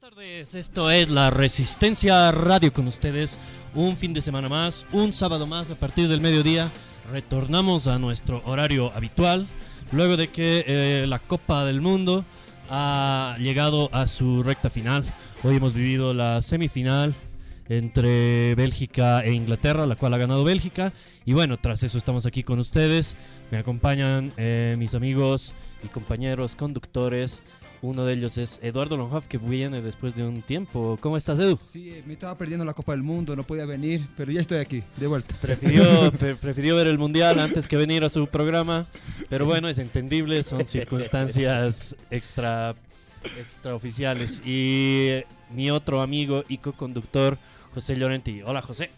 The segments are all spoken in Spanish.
tardes, esto es la Resistencia Radio con ustedes. Un fin de semana más, un sábado más a partir del mediodía. Retornamos a nuestro horario habitual luego de que eh, la Copa del Mundo ha llegado a su recta final. Hoy hemos vivido la semifinal entre Bélgica e Inglaterra, la cual ha ganado Bélgica. Y bueno, tras eso estamos aquí con ustedes. Me acompañan eh, mis amigos y compañeros conductores. Uno de ellos es Eduardo Lonhoff, que viene después de un tiempo. ¿Cómo estás, Edu? Sí, me estaba perdiendo la Copa del Mundo, no podía venir, pero ya estoy aquí, de vuelta. Prefirió, pre- prefirió ver el Mundial antes que venir a su programa. Pero bueno, es entendible, son circunstancias extra, extraoficiales. Y mi otro amigo y co-conductor, José Llorenti. Hola, José.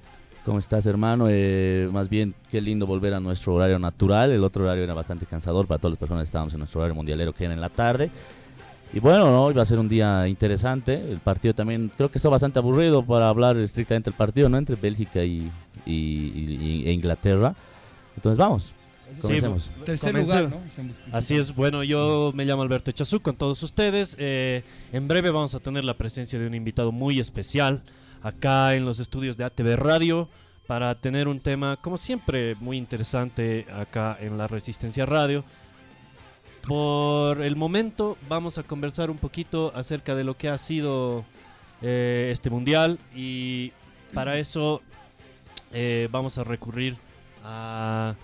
¿Cómo estás, hermano? Eh, más bien, qué lindo volver a nuestro horario natural. El otro horario era bastante cansador para todas las personas que estábamos en nuestro horario mundialero, que era en la tarde. Y bueno, ¿no? hoy va a ser un día interesante. El partido también, creo que está bastante aburrido para hablar estrictamente del partido, ¿no? Entre Bélgica y, y- y- e Inglaterra. Entonces, vamos. Sí, Comencemos. Tercer lugar, ¿no? Así es, bueno, yo me llamo Alberto Echazú con todos ustedes. Eh, en breve vamos a tener la presencia de un invitado muy especial acá en los estudios de ATV Radio para tener un tema, como siempre, muy interesante acá en la Resistencia Radio. Por el momento vamos a conversar un poquito acerca de lo que ha sido eh, este mundial y para eso eh, vamos a recurrir a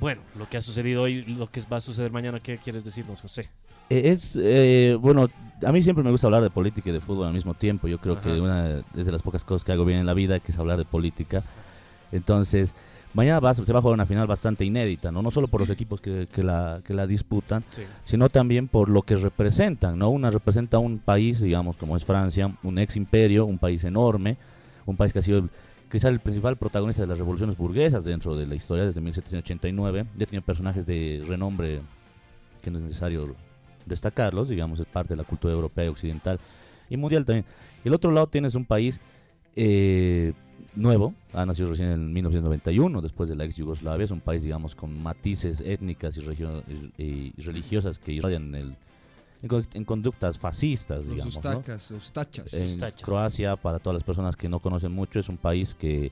bueno, lo que ha sucedido hoy, lo que va a suceder mañana, ¿qué quieres decirnos, José? Eh, Es, eh, bueno, a mí siempre me gusta hablar de política y de fútbol al mismo tiempo. Yo creo Ajá. que una es de las pocas cosas que hago bien en la vida, que es hablar de política. Entonces, mañana va, se va a jugar una final bastante inédita, ¿no? No solo por los equipos que, que la, que la disputan, Sí. sino también por lo que representan, ¿no? Una representa un país, digamos, como es Francia, un ex imperio, un país enorme, un país que ha sido el- quizá el principal protagonista de las revoluciones burguesas dentro de la historia desde 1789. Ya tiene personajes de renombre que no es necesario destacarlos, digamos, es parte de la cultura europea y occidental y mundial también. Y el otro lado tienes un país eh, nuevo, ha nacido recién en 1991, después de la ex Yugoslavia, es un país, digamos, con matices étnicas y, regio- y- y religiosas que irradian el, en, con- en conductas fascistas, Los digamos. ¿no? ustacas, ustachas. En Ustacha. Croacia, para todas las personas que no conocen mucho, es un país que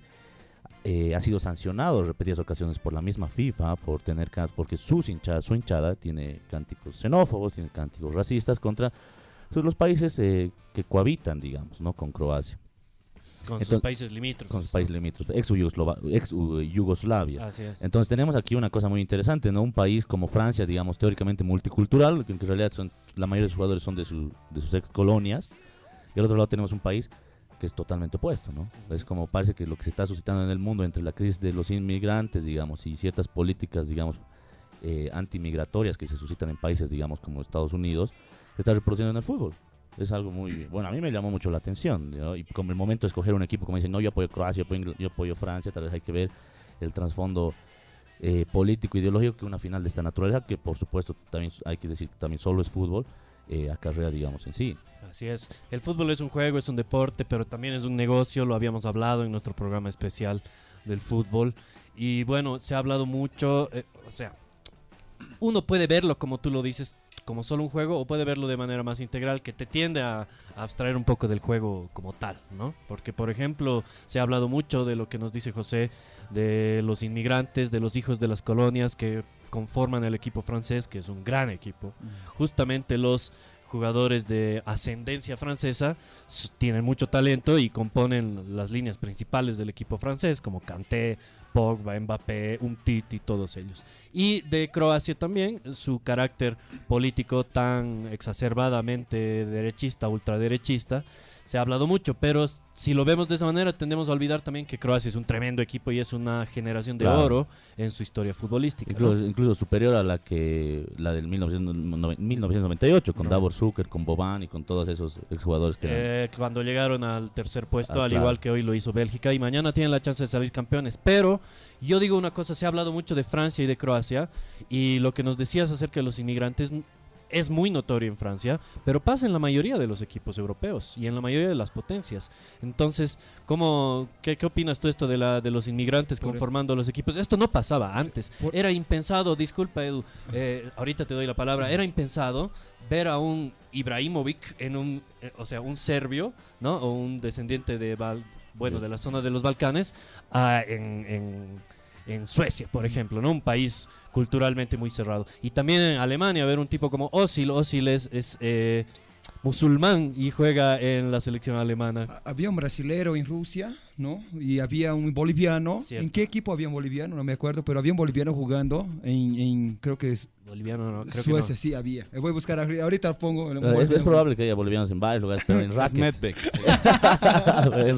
eh, ha sido sancionado en repetidas ocasiones por la misma FIFA por tener porque sus hinchadas, su hinchada tiene cánticos xenófobos, tiene cánticos racistas contra los países eh, que cohabitan, digamos, no con Croacia, Con sus países limítrofes. con sus países limítrofes, ex, ex uh, Yugoslavia. Así es. Entonces tenemos aquí una cosa muy interesante, ¿no? Un país como Francia, digamos, teóricamente multicultural, que en realidad son, la mayoría de sus jugadores son de, su- de sus ex colonias. Y al otro lado tenemos un país que es totalmente opuesto, ¿no? Es como parece que lo que se está suscitando en el mundo entre la crisis de los inmigrantes, digamos, y ciertas políticas, digamos, eh, antimigratorias que se suscitan en países, digamos, como Estados Unidos, se está reproduciendo en el fútbol. Es algo muy, bueno, a mí me llamó mucho la atención, ¿no? Y como el momento de escoger un equipo, como dicen, no, yo apoyo Croacia, yo apoyo, Francia, tal vez hay que ver el trasfondo eh, político, ideológico que una final de esta naturaleza, que por supuesto también hay que decir que también solo es fútbol, eh, acarrea, digamos, en sí. Así es. El fútbol es un juego, es un deporte, pero también es un negocio. Lo habíamos hablado en nuestro programa especial del fútbol. Y bueno, se ha hablado mucho. eh, o sea, uno puede verlo como tú lo dices, como solo un juego, o puede verlo de manera más integral, que te tiende a, a abstraer un poco del juego como tal, ¿no? Porque, por ejemplo, se ha hablado mucho de lo que nos dice José, de los inmigrantes, de los hijos de las colonias que conforman el equipo francés, que es un gran equipo justamente los jugadores de ascendencia francesa tienen mucho talento y componen las líneas principales del equipo francés, como Kanté, Pogba, Mbappé, Umtiti, todos ellos. Y de Croacia también, su carácter político tan exacerbadamente derechista, ultraderechista, se ha hablado mucho, pero si lo vemos de esa manera tendemos a olvidar también que Croacia es un tremendo equipo y es una generación de Claro. oro en su historia futbolística. ¿no? Incluso, incluso superior a la que la del 1909 1998, con No. Davor Zucker, con Boban y con todos esos exjugadores que eran- Eh, cuando llegaron al tercer puesto, Ah, al claro. igual que hoy lo hizo Bélgica, y mañana tienen la chance de salir campeones. Pero yo digo una cosa, se ha hablado mucho de Francia y de Croacia, y lo que nos decías acerca de los inmigrantes, es muy notorio en Francia, pero pasa en la mayoría de los equipos europeos y en la mayoría de las potencias. Entonces, ¿cómo, qué, qué opinas tú esto de, la, de los inmigrantes Por- conformando los equipos? Esto no pasaba antes. Era impensado, disculpa Edu, eh, ahorita te doy la palabra, era impensado ver a un Ibrahimovic en un, eh, o sea, un serbio, ¿no? O un descendiente de, Bal- bueno, de la zona de los Balcanes, ah, en, en- en Suecia, por ejemplo, ¿no? Un país culturalmente muy cerrado. Y también en Alemania, ver un tipo como Osil, Osil es, es, eh, musulmán y juega en la selección alemana. Había un brasilero en Rusia, ¿no? Y había un boliviano. Cierto. ¿En qué equipo había un boliviano? No me acuerdo, pero había un boliviano jugando en, en creo que es Boliviano no, creo Suecia, que sí había. Voy a buscar, ahorita pongo. Eh, Es, es probable que haya bolivianos en varios lugares, pero en racket. Medbeck. sí.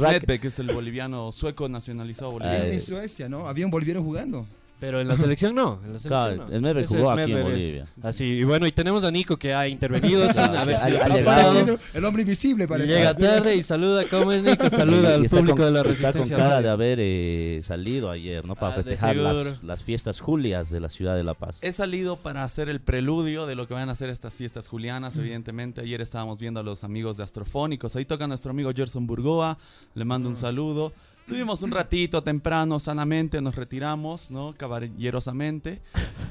Medbeck es el boliviano sueco nacionalizado boliviano. En, en Suecia, ¿no? Había un boliviano jugando. Pero en la selección no. En la selección Claro, no. el Medvedev Ese jugó es aquí en Bolivia. Así, y bueno, y tenemos a Nico que ha intervenido sin haber sido el hombre invisible, parece. Llega tarde y saluda. ¿Cómo es Nico? Saluda Y al está público con- de la Está resistencia. con cara de haber eh, salido ayer, ¿no? Para Ah, festejar las, las fiestas julias de la ciudad de La Paz. He salido para hacer el preludio de lo que van a hacer estas fiestas julianas, evidentemente. Ayer estábamos viendo a los amigos de Astrofónicos. Ahí toca nuestro amigo Gerson Burgoa. Le mando un saludo. Tuvimos un ratito temprano, sanamente, nos retiramos, ¿no? Caballerosamente.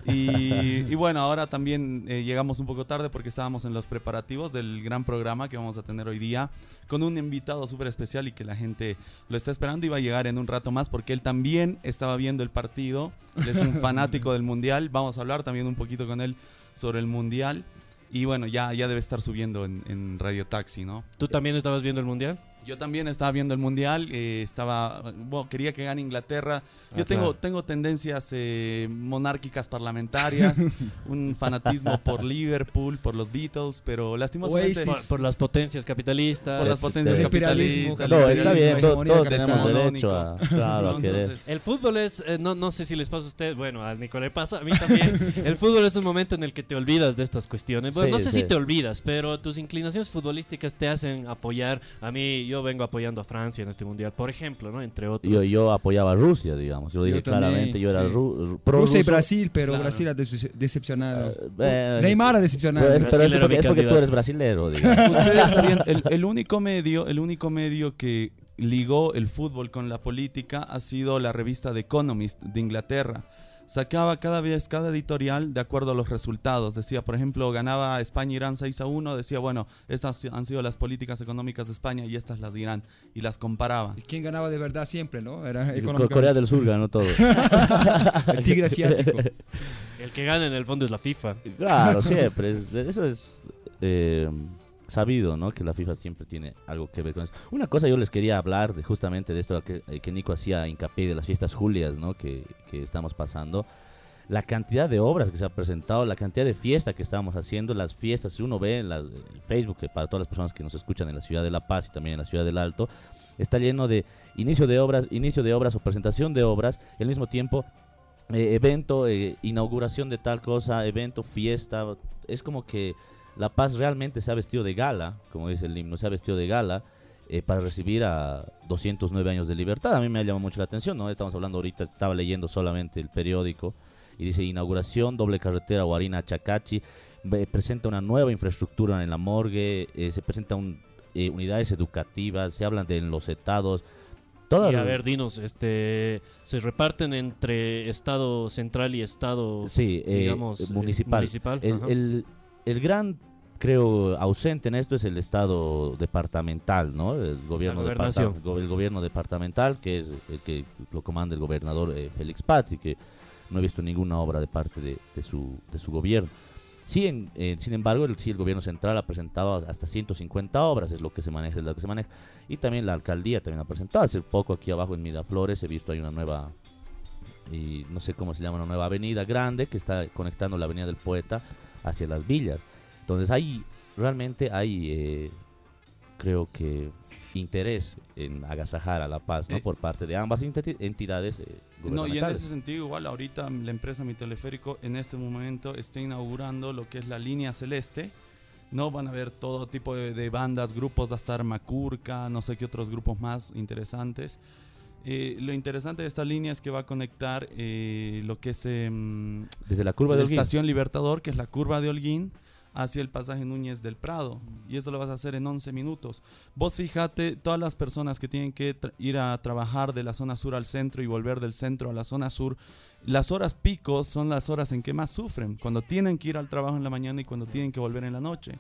Y, y bueno, ahora también eh, llegamos un poco tarde porque estábamos en los preparativos del gran programa que vamos a tener hoy día con un invitado súper especial y que la gente lo está esperando y va a llegar en un rato más porque él también estaba viendo el partido. Él es un fanático del Mundial. Vamos a hablar también un poquito con él sobre el Mundial. Y bueno, ya, ya debe estar subiendo en, en Radio Taxi, ¿no? ¿Tú también estabas viendo el mundial? Yo también estaba viendo el mundial, eh, estaba, bueno, quería que gane Inglaterra. Yo Ah, tengo, claro. tengo tendencias eh, monárquicas parlamentarias, un fanatismo por Liverpool, por los Beatles, pero lastimosamente. Por, por las potencias capitalistas. por las Es- potencias el imperialismo, capitalistas. No, está bien, imperialismo. to- hegemonía todos tenemos derecho a, claro, a ¿no? querer. Entonces, El fútbol es, eh, no, no sé si les pasa a ustedes, bueno, al Nico le pasa, a mí también. el fútbol es un momento en el que te olvidas de estas cuestiones. Bueno, Sí, no sé si sí. te olvidas, pero tus inclinaciones futbolísticas te hacen apoyar. A mí, yo vengo apoyando a Francia en este mundial, por ejemplo, ¿no? Entre otros. Yo, yo apoyaba a Rusia, digamos. Yo lo Yo dije también, claramente, yo era sí. ru- ru- pro Rusia y. Brasil, pero Claro. Brasil ha decepcionado. Eh, Neymar ha Pero decepcionado. es, pero es Brasil era porque, es porque tú eres brasilero, digamos. Ustedes sabían, el, el único medio, el único medio que ligó el fútbol con la política ha sido la revista The Economist de Inglaterra. Sacaba cada vez, cada editorial de acuerdo a los resultados. Decía, por ejemplo, ganaba España-Irán 6 a 1. Decía, bueno, estas han sido las políticas económicas de España y estas las de Irán. Y las comparaba. ¿Y ¿Quién ganaba de verdad siempre, no? Era. Corea del Sur ganó todo. El tigre asiático. El que gana en el fondo es la FIFA. Claro, siempre. es- eso es eh, sabido, ¿no? Que la FIFA siempre tiene algo que ver con eso. Una cosa yo les quería hablar de justamente de esto que, eh, que Nico hacía hincapié de las fiestas julias, ¿no? Que, que estamos pasando. La cantidad de obras que se ha presentado, la cantidad de fiesta que estamos haciendo, las fiestas, si uno ve en las- Facebook, para todas las personas que nos escuchan en la ciudad de La Paz y también en la ciudad del Alto, está lleno de inicio de obras, inicio de obras o presentación de obras, y al mismo tiempo eh, evento, eh, inauguración de tal cosa, evento, fiesta. Es como que La Paz realmente se ha vestido de gala, como dice el himno, se ha vestido de gala eh, para recibir a 209 años de libertad. A mí me ha llamado mucho la atención, ¿no? Estamos hablando ahorita, estaba leyendo solamente el periódico y dice inauguración, doble carretera Guarina Chacachi, ve- presenta una nueva infraestructura en la morgue, eh, se presentan unidades educativas, se hablan de los estados. Todas Y a ver, dinos, este, se reparten entre Estado central y Estado, Sí, eh, digamos, eh, municipal. municipal. El, Ajá. el- el gran, creo, ausente en esto es el Estado departamental, ¿no? El gobierno, La departa- gobernación. go- el gobierno departamental, que es el que lo comanda el gobernador eh, Félix Paz y que no he visto ninguna obra de parte de, de su, de su gobierno. Sí, en- eh, sin embargo, el, sí, el gobierno central ha presentado hasta 150 obras, es lo que se maneja, es lo que se maneja. Y también la alcaldía también ha presentado. Hace poco aquí abajo en Miraflores he visto hay una nueva, y no sé cómo se llama, una nueva avenida grande que está conectando la avenida del Poeta hacia las villas. Entonces ahí realmente hay, eh, creo que, interés en agasajar a la paz, ¿no? Eh. Por parte de ambas entidades eh, No, y en ese sentido, igual ahorita la empresa Mi Teleférico en este momento está inaugurando lo que es la línea celeste. No van a ver todo tipo de, de bandas, grupos, va a estar Macurca, no sé qué otros grupos más interesantes. Eh, lo interesante de esta línea es que va a conectar eh, lo que es em, Desde la curva de la Holguín. estación Libertador, que es la curva de Holguín, hacia el pasaje Núñez del Prado. Y eso lo vas a hacer en 11 minutos. Vos fíjate, todas las personas que tienen que ir a trabajar de la zona sur al centro y volver del centro a la zona sur, las horas picos son las horas en que más sufren, cuando tienen que ir al trabajo en la mañana y cuando tienen que volver en la noche.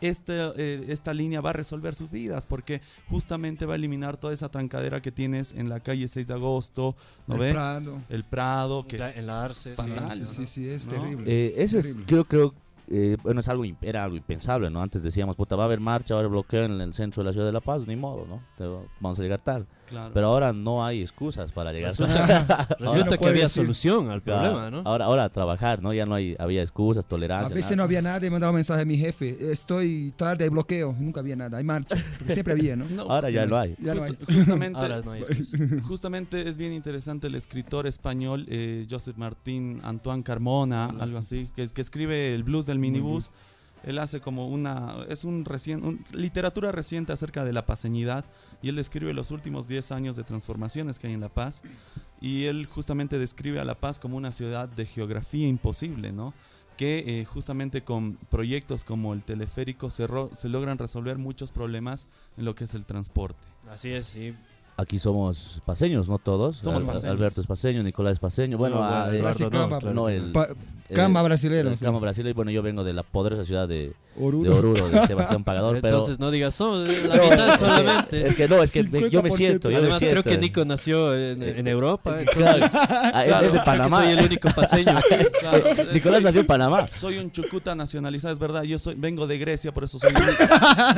Este, eh, esta línea va a resolver sus vidas porque justamente va a eliminar toda esa trancadera que tienes en la calle 6 de agosto, ¿no El ve? Prado. El Prado, que La- es en la Arce, sí. Sí, ¿no? sí, sí, es ¿No? terrible. Eh, eso es, creo, eh, bueno, es algo, era algo impensable, ¿no? Antes decíamos, puta, va a haber marcha, va a haber bloqueo en el centro de la ciudad de La Paz, ni modo, ¿no? Te va- vamos a llegar tarde. Claro. Pero ahora no hay excusas para llegar tarde. resulta que había decir. solución al Claro. problema, ¿no? Ahora, ahora a trabajar, ¿no? Ya no hay, había excusas, A tolerancia. veces nada. no había nada y mandaba un mensaje a mi jefe. Estoy tarde, hay bloqueo. Nunca había nada. Hay marcha. Porque siempre había, ¿no? No, Ahora ya no hay. Ya no hay. Justo- justamente, Ahora no hay justamente es bien interesante el escritor español eh, Joseph Martín Antoine Carmona, algo así, que, que escribe el blues del minibús. Él hace como una, es un recién, un- literatura reciente acerca de la paseñidad y él describe los últimos 10 años de transformaciones que hay en La Paz y él justamente describe a La Paz como una ciudad de geografía imposible, ¿no? Que eh, justamente con proyectos como el teleférico se, ro- se logran resolver muchos problemas en lo que es el transporte. Así es, sí. Aquí somos paseños, ¿no todos? Somos Al- paseños. Alberto es paseño, Nicolás es paseño. Bueno, No, Eduardo no, Cama, claro no, que el- Pa- Cama brasilero. el sí. Cama Brasil y bueno, yo vengo de la poderosa ciudad de, de Oruro. De Sebastián Pagador, pero... Entonces no digas, son la No, mitad es que- solamente. Es que no, es que me- yo me 50%. siento, yo me Además, creo que Nico nació en, en Europa. Claro, ah, es- Claro, es de Panamá. soy el único paseño. Claro, eh, Nicolás soy- nació en Panamá. Soy un chucuta nacionalizado, es verdad. Yo soy, vengo de Grecia, por eso soy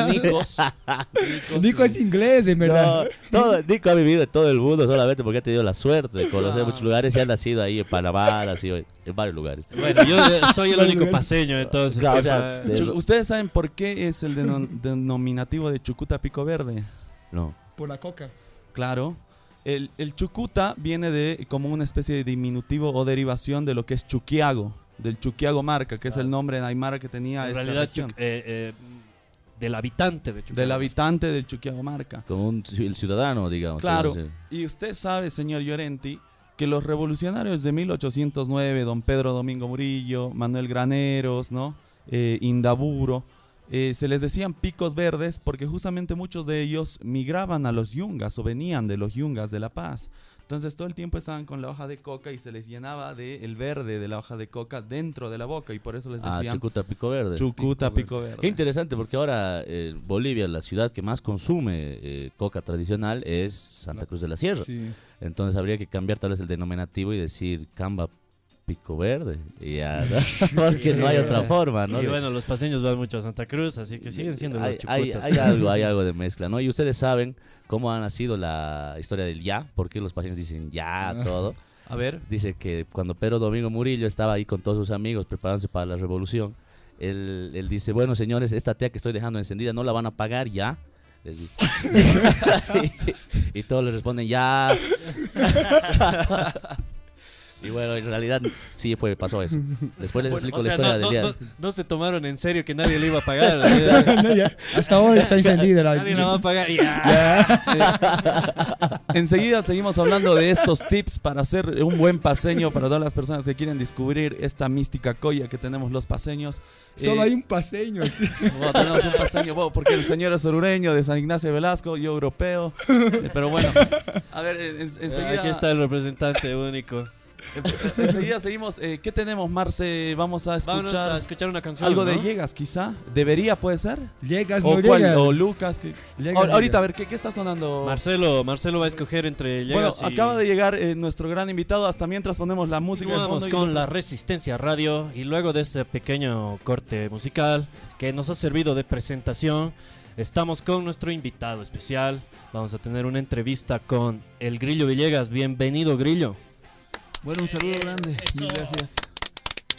Ni- Nicos. Nicos, Nico es inglés, en verdad. No, todo- Nico ha vivido en todo el mundo solamente porque ha tenido la suerte de conocer muchos lugares y ha nacido ahí en Panamá, ha nacido en, en varios lugares. Bueno, yo eh, soy el único paseño, entonces. Claro, o sea, de- Chu- ¿Ustedes saben por qué es el denom- denominativo de Chucuta Pico Verde? No. Por la coca. Claro. El, el Chucuta viene de como una especie de diminutivo o derivación de lo que es Chuquiago, del Chuquiago Marca, que es el nombre en Aymara que tenía en esta realidad, región. Eh, eh, del habitante de Chuquicamata. del habitante del Chuquiago Marca. Como un el ciudadano, digamos. Claro. Y usted sabe, señor Llorenti, que los revolucionarios de 1809, don Pedro Domingo Murillo, Manuel Graneros, ¿no? Eh, Indaburo, eh, se les decían picos verdes porque justamente muchos de ellos migraban a los yungas o venían de los yungas de La Paz. Entonces todo el tiempo estaban con la hoja de coca y se les llenaba de el verde de la hoja de coca dentro de la boca y por eso les Ah, decían Chucuta Pico Verde. Chucuta Pico Pico Verde. Qué interesante porque ahora eh, Bolivia, la ciudad que más consume eh, coca tradicional es Santa Cruz de la Sierra. Sí. Entonces habría que cambiar tal vez el denominativo y decir Camba Pico Verde. Y ya, ¿no? porque no hay otra forma, ¿no? Y bueno, los paseños van mucho a Santa Cruz, así que siguen siendo hay, los hay, chucutas. hay algo, hay algo de mezcla, ¿no? Y ustedes saben cómo ha nacido la historia del ya, por qué los pacientes dicen ya, todo. A ver, Dice que cuando Pedro Domingo Murillo estaba ahí con todos sus amigos preparándose para la revolución, él, él dice, bueno señores, esta tea que estoy dejando encendida no la van a pagar ya. Les dice. y, y todos le responden ya. Y bueno, en realidad sí fue, pasó eso. Después les Bueno, explico o sea, la historia no, del día. no- no se tomaron en serio que nadie le iba a pagar. No, ya. Hasta hoy está encendida la. nadie la va a pagar. Ya. Enseguida seguimos hablando de estos tips para hacer un buen paseño para todas las personas que quieren descubrir esta mística colla que tenemos los paseños. Solo Eh, hay un paseño. bueno, tenemos un paseño, bueno, porque el señor es orureño de San Ignacio de Velasco, yo europeo. Eh, pero bueno, a ver, en- en- enseguida, Aquí está el representante único. enseguida seguimos. Eh, ¿Qué tenemos, Marce? Vamos a Vámonos escuchar a escuchar una canción. algo de ¿no? Llegas, quizá. ¿Debería, puede ser? Llegas, ¿O, no cuál? llegas. ¿O Lucas? ¿qué? Llegas, Ahor- ahorita, a ver, ¿qué, qué está sonando? Marcelo, Marcelo va a escoger entre bueno, Llegas y- acaba de llegar eh, nuestro gran invitado. Hasta mientras ponemos la música. de Continuamos fondo y- con la Resistencia Radio y luego de este pequeño corte musical que nos ha servido de presentación, estamos con nuestro invitado especial. Vamos a tener una entrevista con el Grillo Villegas. Bienvenido, Grillo. Bueno, un saludo grande. Mil gracias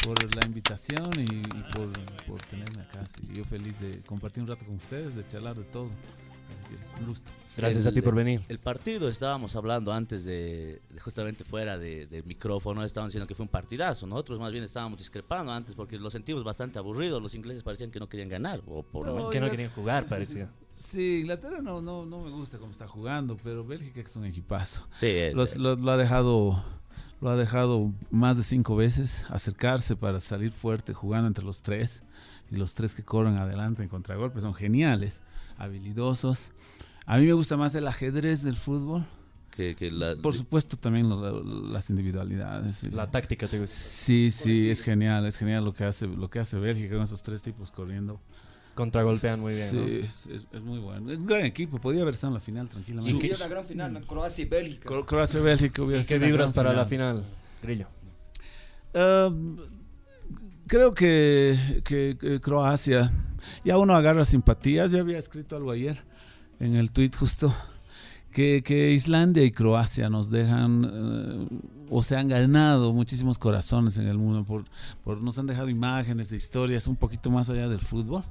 por la invitación y, y por, por tenerme acá. Sí, yo feliz de compartir un rato con ustedes, de charlar de todo. Así que un gusto. Gracias El- a ti por venir. El partido estábamos hablando antes de, de justamente fuera de- del micrófono, estaban diciendo que fue un partidazo. Nosotros más bien estábamos discrepando antes porque lo sentimos bastante aburrido. Los ingleses parecían que no querían ganar. O por lo No, menos. Que no querían jugar, parecía. Sí, Inglaterra no, no, no me gusta cómo está jugando, pero Bélgica es un equipazo. Sí, es- Los- lo, lo ha dejado lo ha dejado más de cinco veces acercarse para salir fuerte jugando entre los tres y los tres que corren adelante en contragolpe son geniales, habilidosos. A mí me gusta más el ajedrez del fútbol. Que, que la- Por supuesto también lo- lo- las individualidades. La táctica, te digo. Sí, sí, es genial, es genial lo que hace, lo que hace Bélgica con esos tres tipos corriendo. Contragolpean muy bien, sí, ¿no? es, es- es muy bueno. Es un gran equipo, podía haber estado en la final tranquilamente. Sería una gran final, ¿no? Croacia y Bélgica. Cro- hubiera ¿Y qué sido una vibras para la final, Grillo? Ah, creo que, que- que Croacia, ya uno agarra simpatías. Yo había escrito algo ayer en el tweet justo, que, que Islandia y Croacia nos dejan, eh, o se han ganado muchísimos corazones en el mundo, por, por nos han dejado imágenes de historias un poquito más allá del fútbol,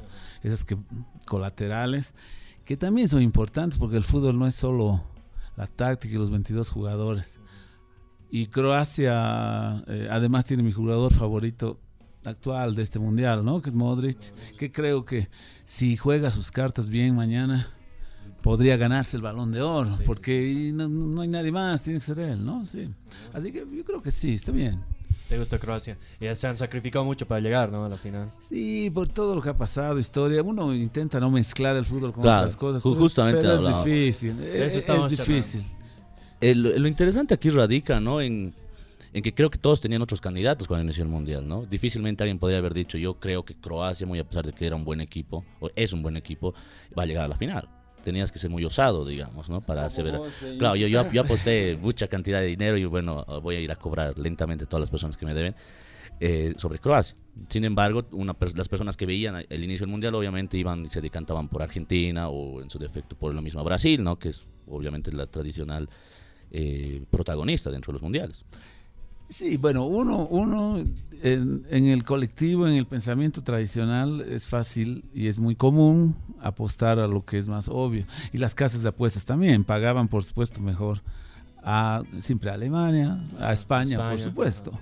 esas que colaterales, que también son importantes porque el fútbol no es solo la táctica y los 22 jugadores. Y Croacia, eh, además, tiene mi jugador favorito actual de este mundial, ¿no? Que es Modric. Que creo que si juega sus cartas bien mañana, podría ganarse el balón de oro. porque no, no hay nadie más, tiene que ser él, ¿no? Sí. Así que yo creo que sí, está bien. ¿Te gusta Croacia? Ya se han sacrificado mucho para llegar, ¿no? A la final. Sí, por todo lo que ha pasado, historia. Uno intenta no mezclar el fútbol con Claro, otras cosas. justamente pero es hablaba. difícil. De eso Es, estamos es difícil. El- lo interesante aquí radica, ¿no? En, en que creo que todos tenían otros candidatos cuando inició el Mundial, ¿no? Difícilmente alguien podría haber dicho, yo creo que Croacia, muy a pesar de que era un buen equipo, o es un buen equipo, va a llegar a la final. Tenías que ser muy osado, digamos, ¿no? Para aseverar. Claro, yo, yo, yo aposté mucha cantidad de dinero y bueno, voy a ir a cobrar lentamente todas las personas que me deben eh, sobre Croacia. Sin embargo, una, las personas que veían el inicio del Mundial obviamente iban y se decantaban por Argentina o en su defecto por la misma Brasil, ¿no? Que es obviamente la tradicional eh, protagonista dentro de los mundiales. Sí, bueno, uno, uno en, en el colectivo, en el pensamiento tradicional, es fácil y es muy común apostar a lo que es más obvio. Y las casas de apuestas también pagaban, por supuesto, mejor a siempre a Alemania, a España, por supuesto.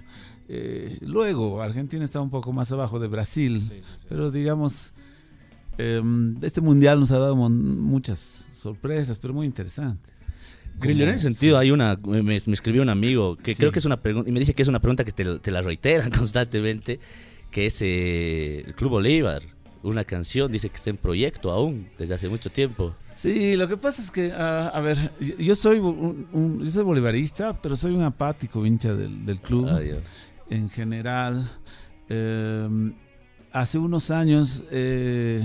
Eh, luego, Argentina está un poco más abajo de Brasil, pero digamos, em, este mundial nos ha dado muchas sorpresas, pero muy interesantes. En ese sentido hay una, me, me escribió un amigo que Sí. creo que es una pregunta, y me dice que es una pregunta que te, te la reiteran constantemente, que es eh, el Club Bolívar, una canción, dice que está en proyecto aún, desde hace mucho tiempo. Sí, lo que pasa es que, ah, a ver, yo- soy un, un- yo soy bolivarista, pero soy un apático hincha del, del club Ah, en general. Eh, hace unos años eh,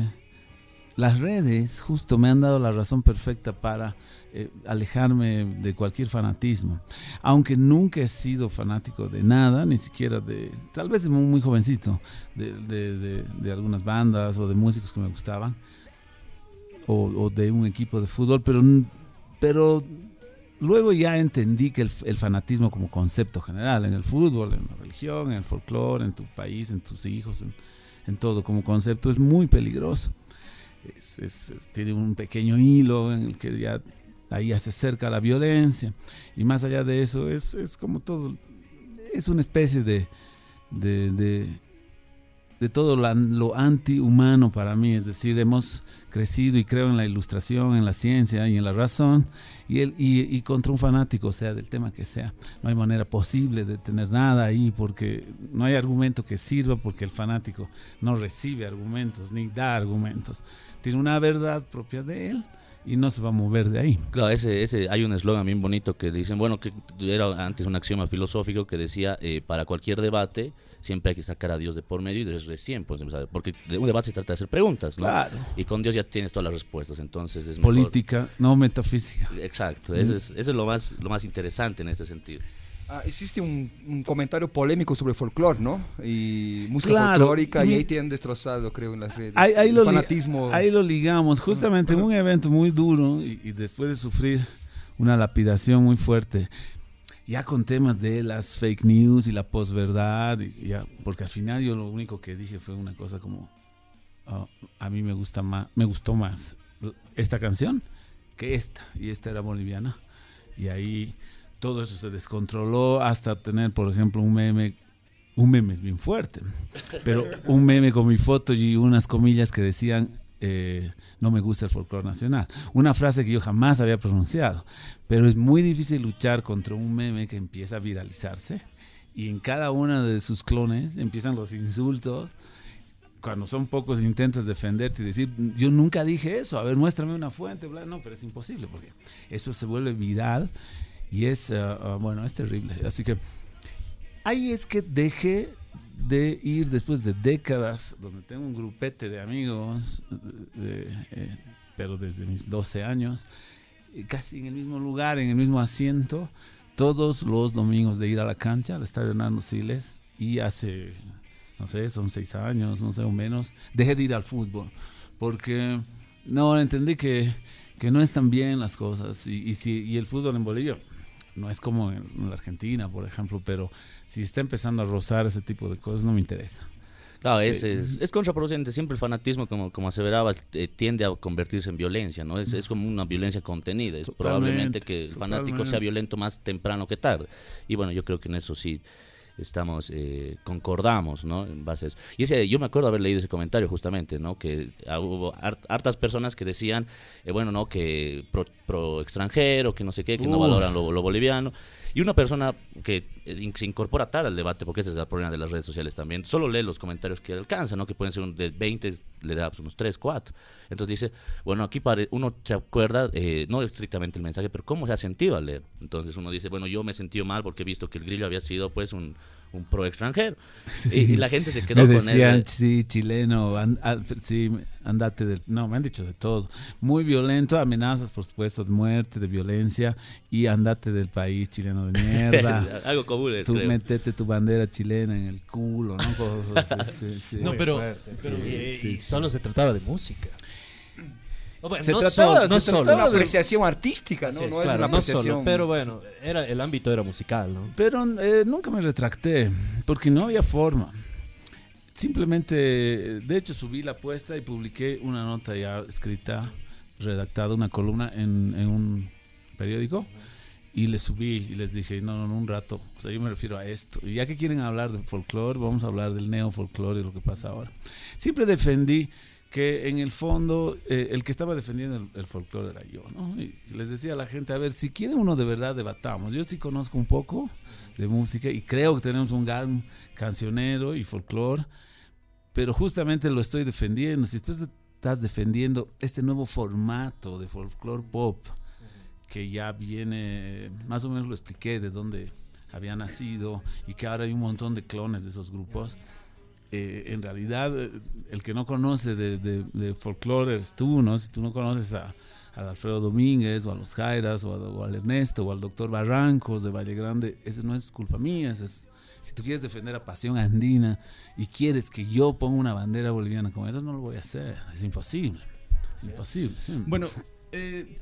las redes justo me han dado la razón perfecta para eh, alejarme de cualquier fanatismo. Aunque nunca he sido fanático de nada, ni siquiera de, tal vez de muy, jovencito, de, algunas bandas o de músicos que me gustaban, o, de un equipo de fútbol, pero, pero luego ya entendí que el, fanatismo como concepto general, en el fútbol, en la religión, en el folclore, en tu país, en tus hijos, en, todo como concepto, es muy peligroso. Tiene un pequeño hilo en el que ya ahí ya se acerca la violencia. Y más allá de eso es, es como todo, es una especie de, de, de, de todo lo antihumano para mí, es decir, hemos crecido y creo en la ilustración, en la ciencia y en la razón. Y, el, y, y contra un fanático, sea del tema que sea, no hay manera posible de tener nada ahí porque no hay argumento que sirva porque el fanático no recibe argumentos ni da argumentos, tiene una verdad propia de él y no se va a mover de ahí. Claro, ese, ese, hay un eslogan bien bonito que dicen, bueno, que era antes un axioma filosófico que decía, eh, para cualquier debate siempre hay que sacar a Dios de por medio y desde recién, pues, porque de un debate se trata de hacer preguntas, ¿no? Claro. Y con Dios ya tienes todas las respuestas, entonces es mejor- Política, no metafísica. Exacto, eso es, eso es lo más, lo más interesante en este sentido. Ah, existe un, un comentario polémico sobre folclore, ¿no? Y música Claro, folclórica, y ahí te han destrozado, creo, en las redes. Ahí, ahí El lo fanatismo. ahí lo ligamos, justamente en un evento muy duro y, y después de sufrir una lapidación muy fuerte, ya con temas de las fake news y la posverdad, y ya, porque al final yo lo único que dije fue una cosa como, "Ah, a mí me, gusta más, me gustó más esta canción que esta, y esta era boliviana, y ahí todo eso se descontroló hasta tener, por ejemplo, un meme un meme es bien fuerte, pero un meme con mi foto y unas comillas que decían, eh, no me gusta el folclore nacional. Una frase que yo jamás había pronunciado, pero es muy difícil luchar contra un meme que empieza a viralizarse y en cada una de sus clones empiezan los insultos cuando son pocos intentas defenderte y decir, yo nunca dije eso, a ver, muéstrame una fuente, bla, no, pero es imposible porque eso se vuelve viral y es, ah, bueno, es terrible. Así que ahí es que dejé de ir después de décadas, donde tengo un grupete de amigos, eh, pero desde mis 12 años, casi en el mismo lugar, en el mismo asiento, todos los domingos de ir a la cancha, al estadio Hernando Siles, y hace, no sé, son seis años, no sé, o menos, dejé de ir al fútbol, porque no entendí que, que no están bien las cosas, y, y, si, y el fútbol en Bolivia no es como en, la Argentina, por ejemplo, pero si está empezando a rozar ese tipo de cosas, no me interesa. Claro, es, es, es contraproducente. Siempre el fanatismo, como, como aseverabas, eh, tiende a convertirse en violencia, ¿no? Es, es como una violencia contenida. Es Totalmente, probablemente que el fanático sea violento más temprano que tarde. Y bueno, yo creo que en eso sí estamos, eh, concordamos, ¿no? En base a eso. Y ese, yo me acuerdo haber leído ese comentario justamente, ¿no? Que ah, hubo hart- hartas personas que decían, eh, bueno, ¿no? Que pro, pro extranjero, que no sé qué, que no valoran lo, lo boliviano. Y una persona que eh, se incorpora tarde al debate, porque ese es el problema de las redes sociales también, solo lee los comentarios que alcanza, ¿no? Que pueden ser un de 20, le da pues, unos 3, 4. Entonces dice, bueno, aquí pare- uno se acuerda, eh, no estrictamente el mensaje, pero cómo se ha sentido al leer. Entonces uno dice, bueno, yo me he sentido mal porque he visto que el grillo había sido pues un, un pro extranjero. Y, y la gente se quedó me con decían, él. sí, chileno, an- ah, sí, andate del... No, me han dicho de todo. Muy violento, amenazas, por supuesto, de muerte, de violencia, y andate del país chileno de mierda. Algo común es, Tú creo. metete tu bandera chilena en el culo, ¿no? Sí. No, pero, pero- y- sí. solo se trataba de música. Bueno, Se no trataba, solo, no se solo. trataba de una no apreciación artística, ¿no? Sí, no es claro, una no apreciación. solo, pero bueno, era, el ámbito era musical, ¿no? Pero eh, nunca me retracté, porque no había forma. Simplemente, de hecho, subí la apuesta y publiqué una nota ya escrita, redactada, una columna en, en un periódico. Y les subí y les dije, no, no, no, un rato. O sea, yo me refiero a esto. Y ya que quieren hablar de folclore, vamos a hablar del neofolclore y lo que pasa ahora. Siempre defendí que en el fondo eh, el que estaba defendiendo el, el folclore era yo, ¿no? Y les decía a la gente, a ver, si quieren uno de verdad debatamos. Yo sí conozco un poco de música y creo que tenemos un gran cancionero y folclore, pero justamente lo estoy defendiendo. Si tú estás defendiendo este nuevo formato de folclore pop, que ya viene, más o menos lo expliqué de dónde había nacido y que ahora hay un montón de clones de esos grupos. Eh, en realidad, eh, el que no conoce de, de, de folclore eres tú, ¿no? Si tú no conoces a, al Alfredo Domínguez o a los Jairas o, a- o al Ernesto o al doctor Barrancos de Valle Grande, no es culpa mía, es, si tú quieres defender a Pasión Andina y quieres que yo ponga una bandera boliviana como esa, no lo voy a hacer, es imposible, es imposible. Bueno, eh,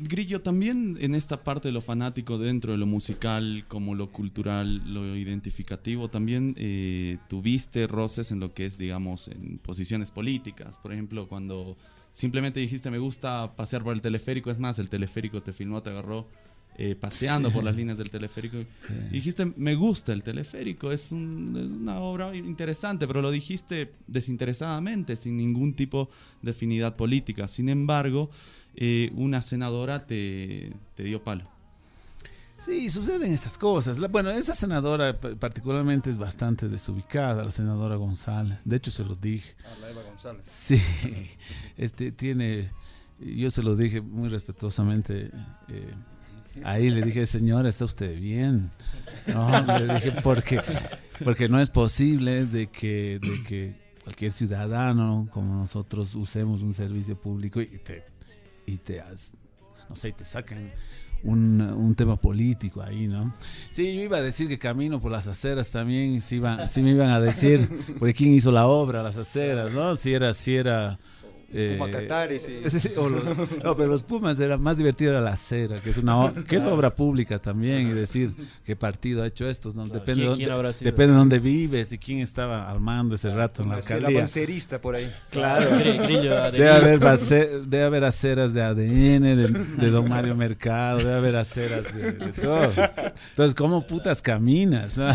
Grillo, también en esta parte de lo fanático dentro de lo musical, como lo cultural, lo identificativo, también eh, tuviste roces en lo que es, digamos, en posiciones políticas. Por ejemplo, cuando simplemente dijiste me gusta pasear por el teleférico, es más, el teleférico te filmó, te agarró eh, paseando Sí. por las líneas del teleférico. Y dijiste, me gusta el teleférico, es, un- es una obra interesante, pero lo dijiste desinteresadamente, sin ningún tipo de afinidad política. Sin embargo, eh, una senadora te, te dio palo. Sí, suceden estas cosas. La- bueno, esa senadora pa- particularmente es bastante desubicada, la senadora González. De hecho, se lo dije. González. Sí, este tiene, yo se lo dije muy respetuosamente. eh, ahí le dije, señora, ¿está usted bien? No, le dije, porque, porque no es posible de que, de que cualquier ciudadano como nosotros usemos un servicio público y te, y te, no sé, te sacan un, un tema político ahí, ¿no? Sí, yo iba a decir que camino por las aceras también, y sí, iba- sí me iban a decir, porque quién hizo la obra, las aceras, ¿no? Si era, si era... eh, Puma Catares y- no, pero los Pumas era más divertido era la acera, que es una que es obra pública también y decir qué partido ha hecho esto, no depende ¿Quién- de dónde, quién habrá sido? depende de dónde vives y quién estaba armando ese rato en la cera alcaldía. bancerista por ahí. Claro. Debe haber, debe haber aceras de ADN, de, de Don Mario Mercado, debe haber aceras de, de todo. Entonces, ¿cómo putas caminas? no?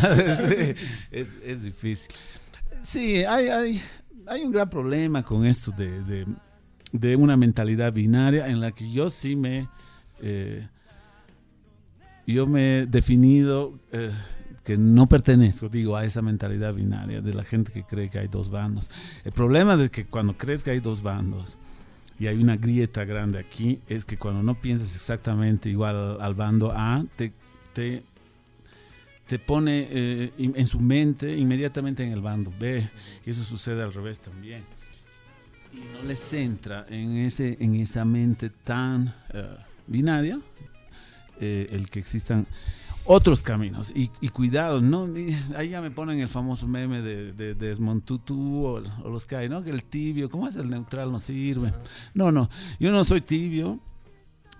Es, es difícil. Sí, hay, hay, hay un gran problema con esto de, de, una mentalidad binaria en la que yo sí me... eh, yo me he definido eh, que no pertenezco, digo, a esa mentalidad binaria de la gente que cree que hay dos bandos. El problema de que cuando crees que hay dos bandos y hay una grieta grande aquí, es que cuando no piensas exactamente igual al, bando A, te, te pone eh, in- en su mente inmediatamente en el bando B. Y eso sucede al revés también. Y no les centra en, ese, en esa mente tan eh, binaria eh, el que existan otros caminos. Y, y cuidado, ¿no? Y ahí ya me ponen el famoso meme de, de, de o, o los que hay, ¿no? Que el tibio, ¿cómo es? El neutral no sirve. No, no, yo no soy tibio.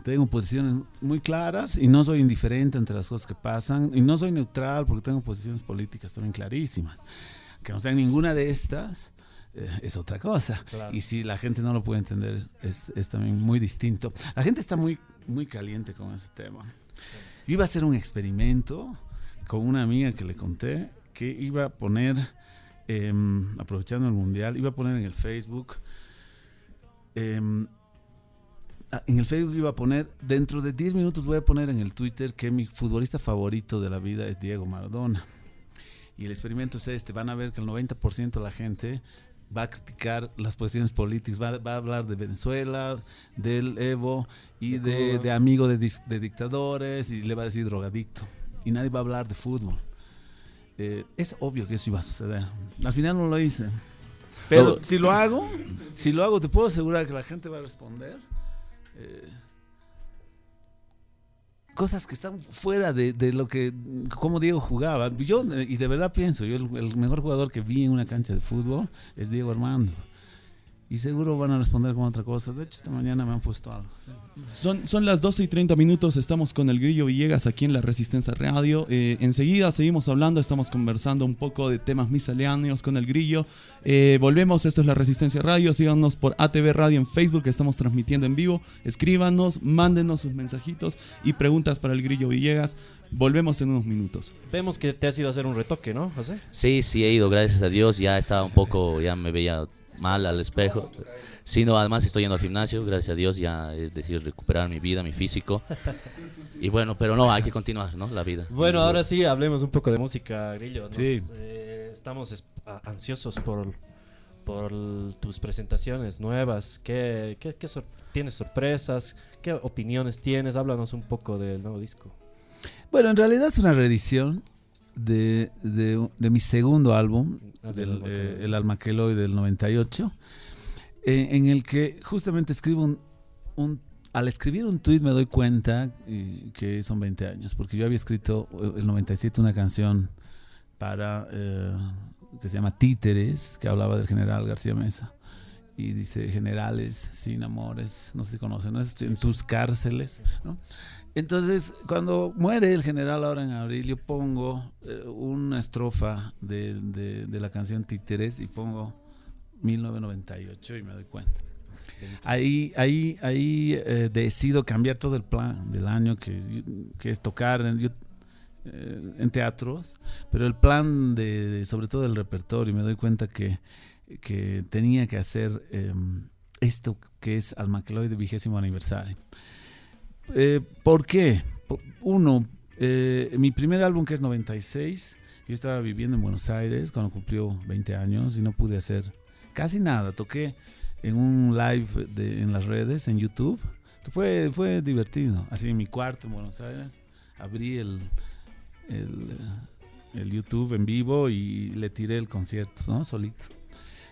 Tengo posiciones muy claras y no soy indiferente entre las cosas que pasan. Y no soy neutral porque tengo posiciones políticas también clarísimas. Que no sean ninguna de estas eh, es otra cosa. Claro. Y si la gente no lo puede entender, es, es también muy distinto. La gente está muy, muy caliente con ese tema. Yo iba a hacer un experimento con una amiga que le conté que iba a poner, em, aprovechando el mundial, iba a poner en el Facebook. em, en el Facebook iba a poner, dentro de 10 minutos voy a poner en el Twitter que mi futbolista favorito de la vida es Diego Maradona. Y el experimento es este, van a ver que el 90% de la gente va a criticar las posiciones políticas, va, va a hablar de Venezuela, del Evo y De de, Cuba. de amigo de, dictadores y le va a decir drogadicto. Y nadie va a hablar de fútbol. Eh, es obvio que eso iba a suceder. Al final no lo hice. Pero si lo hago, si lo hago, te puedo asegurar que la gente va a responder. Eh, cosas que están fuera de, lo que, como Diego jugaba. Yo, eh, y de verdad pienso, yo el mejor jugador que vi en una cancha de fútbol es Diego Armando. Y seguro van a responder con otra cosa. De hecho, esta mañana me han puesto algo. sí. Son, son las 12 y 30 minutos, estamos con el Grillo Villegas aquí en la Resistencia Radio. Eh, enseguida seguimos hablando, estamos conversando un poco de temas misceláneos con el Grillo. Eh, volvemos, esto es la Resistencia Radio, síganos por ATV Radio en Facebook, que estamos transmitiendo en vivo. Escríbanos, mándenos sus mensajitos y preguntas para el Grillo Villegas. Volvemos en unos minutos. Vemos que te has ido a hacer un retoque, ¿no, José? Sí, sí he ido, gracias a Dios. Ya estaba un poco, ya me veía mal al espejo. Sí, no, además estoy yendo al gimnasio, gracias a Dios, ya es decir, recuperar mi vida, mi físico. Y bueno, pero no, hay que continuar, ¿no? La vida. Bueno, ahora sí, hablemos un poco de música, Grillo. Nos, Sí. eh, estamos ansiosos por, por tus presentaciones nuevas. ¿Qué, qué, qué sor- ¿Tienes sorpresas? ¿Qué opiniones tienes? Háblanos un poco del nuevo disco. Bueno, en realidad es una reedición de, de- de mi segundo álbum, Ah, del, eh. El Alma Queloide del 98, eh, en el que justamente escribo un, un- Al escribir un tweet me doy cuenta eh, que son 20 años, porque yo había escrito eh, el 97 una canción para... eh, que se llama Títeres, que hablaba del general García Mesa. Y dice, generales sin amores, no sé si conocen, ¿no? Es en tus cárceles, ¿no? Entonces, cuando muere el general ahora en abril, yo pongo eh, una estrofa de, de- de la canción Títeres y pongo 1998 y me doy cuenta. Ahí, ahí, ahí eh, decido cambiar todo el plan del año que, que es tocar en, yo- eh, en teatros, pero el plan de, de- sobre todo del repertorio, me doy cuenta que, que tenía que hacer eh, esto que es Almaqueloide vigésimo aniversario. Eh, ¿Por qué? Uno, eh, mi primer álbum que es 96, yo estaba viviendo en Buenos Aires cuando cumplió 20 años y no pude hacer casi nada. Toqué en un live de, en las redes, en YouTube, que fue, fue divertido. Así en mi cuarto en Buenos Aires, abrí el, el, el YouTube en vivo y le tiré el concierto, ¿no? Solito.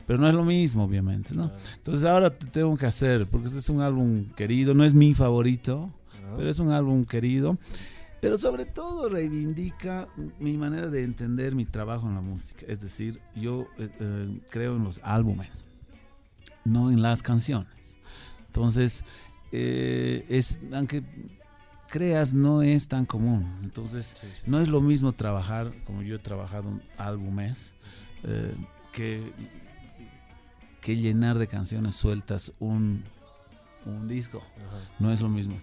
Pero no es lo mismo, obviamente, ¿no? Entonces ahora te tengo que hacer, porque este es un álbum querido, no es mi favorito, Pero es un álbum querido. Pero sobre todo reivindica mi manera de entender mi trabajo en la música. Es decir, yo eh, eh, creo en los álbumes, no en las canciones. Entonces, eh, es, aunque creas, no es tan común. Entonces, sí, sí. no es lo mismo trabajar como yo he trabajado en álbumes eh, que, que llenar de canciones sueltas un, un disco. Ajá. No es lo mismo.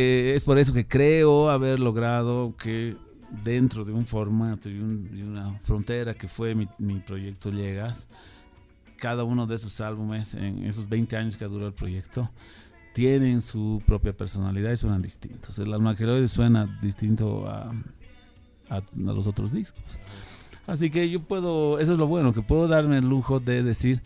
Eh, es por eso que creo haber logrado que dentro de un formato y, un- y una frontera que fue mi, proyecto Llegas, cada uno de esos álbumes en esos 20 años que duró el proyecto tienen su propia personalidad y suenan distintos. El almaqueloide suena distinto a, a, a los otros discos. Así que yo puedo, eso es lo bueno, que puedo darme el lujo de decir,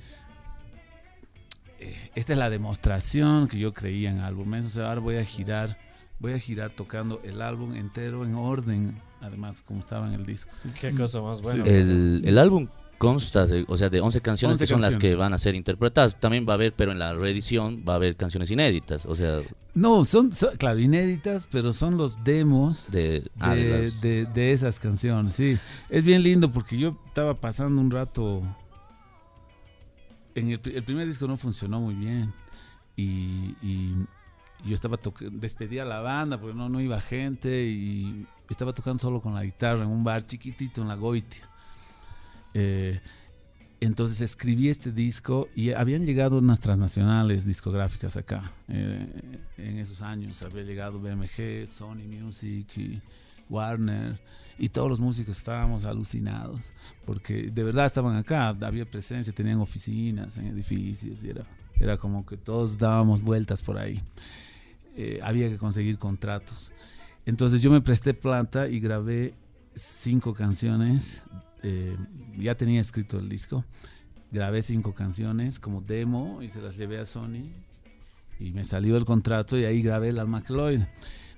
esta es la demostración que yo creía en álbumes, o sea, ahora voy a girar, voy a girar tocando el álbum entero en orden, además como estaba en el disco. ¿sí? Qué cosa más buena. El, el álbum consta, de- o sea, de 11 canciones 11 que son las que van a ser interpretadas. También va a haber, pero en la reedición va a haber canciones inéditas, o sea, No, son, son, claro, inéditas, pero son los demos de... ah, de de, las- de- de esas canciones, sí. Es bien lindo porque yo estaba pasando un rato... En el, pri- el primer disco no funcionó muy bien y, yo estaba tocando, despedí a la banda porque no, no iba gente y estaba tocando solo con la guitarra en un bar chiquitito en La Goitia. Eh, entonces escribí este disco y habían llegado unas transnacionales discográficas acá. eh, en esos años había llegado BMG, Sony Music y Warner y todos los músicos estábamos alucinados porque de verdad estaban acá, había presencia, tenían oficinas en edificios y era, era como que todos dábamos vueltas por ahí. Eh, había que conseguir contratos. Entonces yo me presté planta y grabé cinco canciones. eh, ya tenía escrito el disco. Grabé cinco canciones como demo y se las llevé a Sony. Y me salió el contrato y ahí grabé el Alma.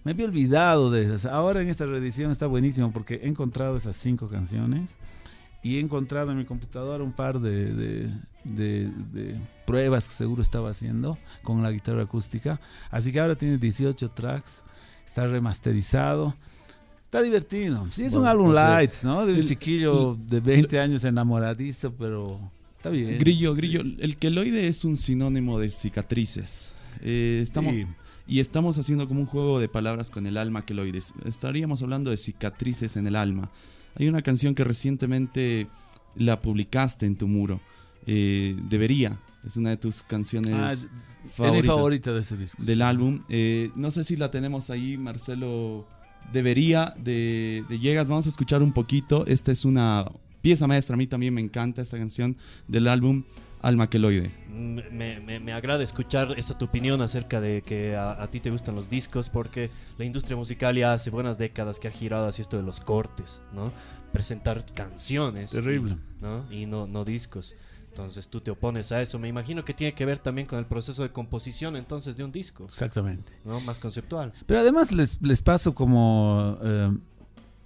Me había olvidado de esas. Ahora en esta reedición está buenísimo porque he encontrado esas cinco canciones y he encontrado en mi computadora un par de, de- de- de pruebas que seguro estaba haciendo con la guitarra acústica. Así que ahora tiene 18 tracks, está remasterizado. Está divertido. Sí, es un Bueno, álbum no sé. light, ¿no? De un El- chiquillo de 20 años enamoradizo, pero está bien. Grillo, Sí. grillo, el queloide es un sinónimo de cicatrices. Eh, estamos, Sí. Y estamos haciendo como un juego de palabras con el alma queloide. Estaríamos hablando de cicatrices en el alma. Hay una canción que recientemente la publicaste en tu muro. Eh, Debería. Es una de tus canciones Ah, mi favoritas favorita de ese disco. del álbum. Eh, no sé si la tenemos ahí, Marcelo. Debería de, de Llegas. Vamos a escuchar un poquito. Esta es una pieza maestra. A mí también me encanta esta canción del álbum Alma Queloide. Me, me- me agrada escuchar esta tu opinión acerca de que a, a ti te gustan los discos porque la industria musical ya hace buenas décadas que ha girado hacia esto de los cortes, ¿no? Presentar canciones. Terrible. ¿no? Y no, no discos. Entonces tú te opones a eso. Me imagino que tiene que ver también con el proceso de composición entonces de un disco, Exactamente. ¿no? Más conceptual. Pero además les, les paso como eh,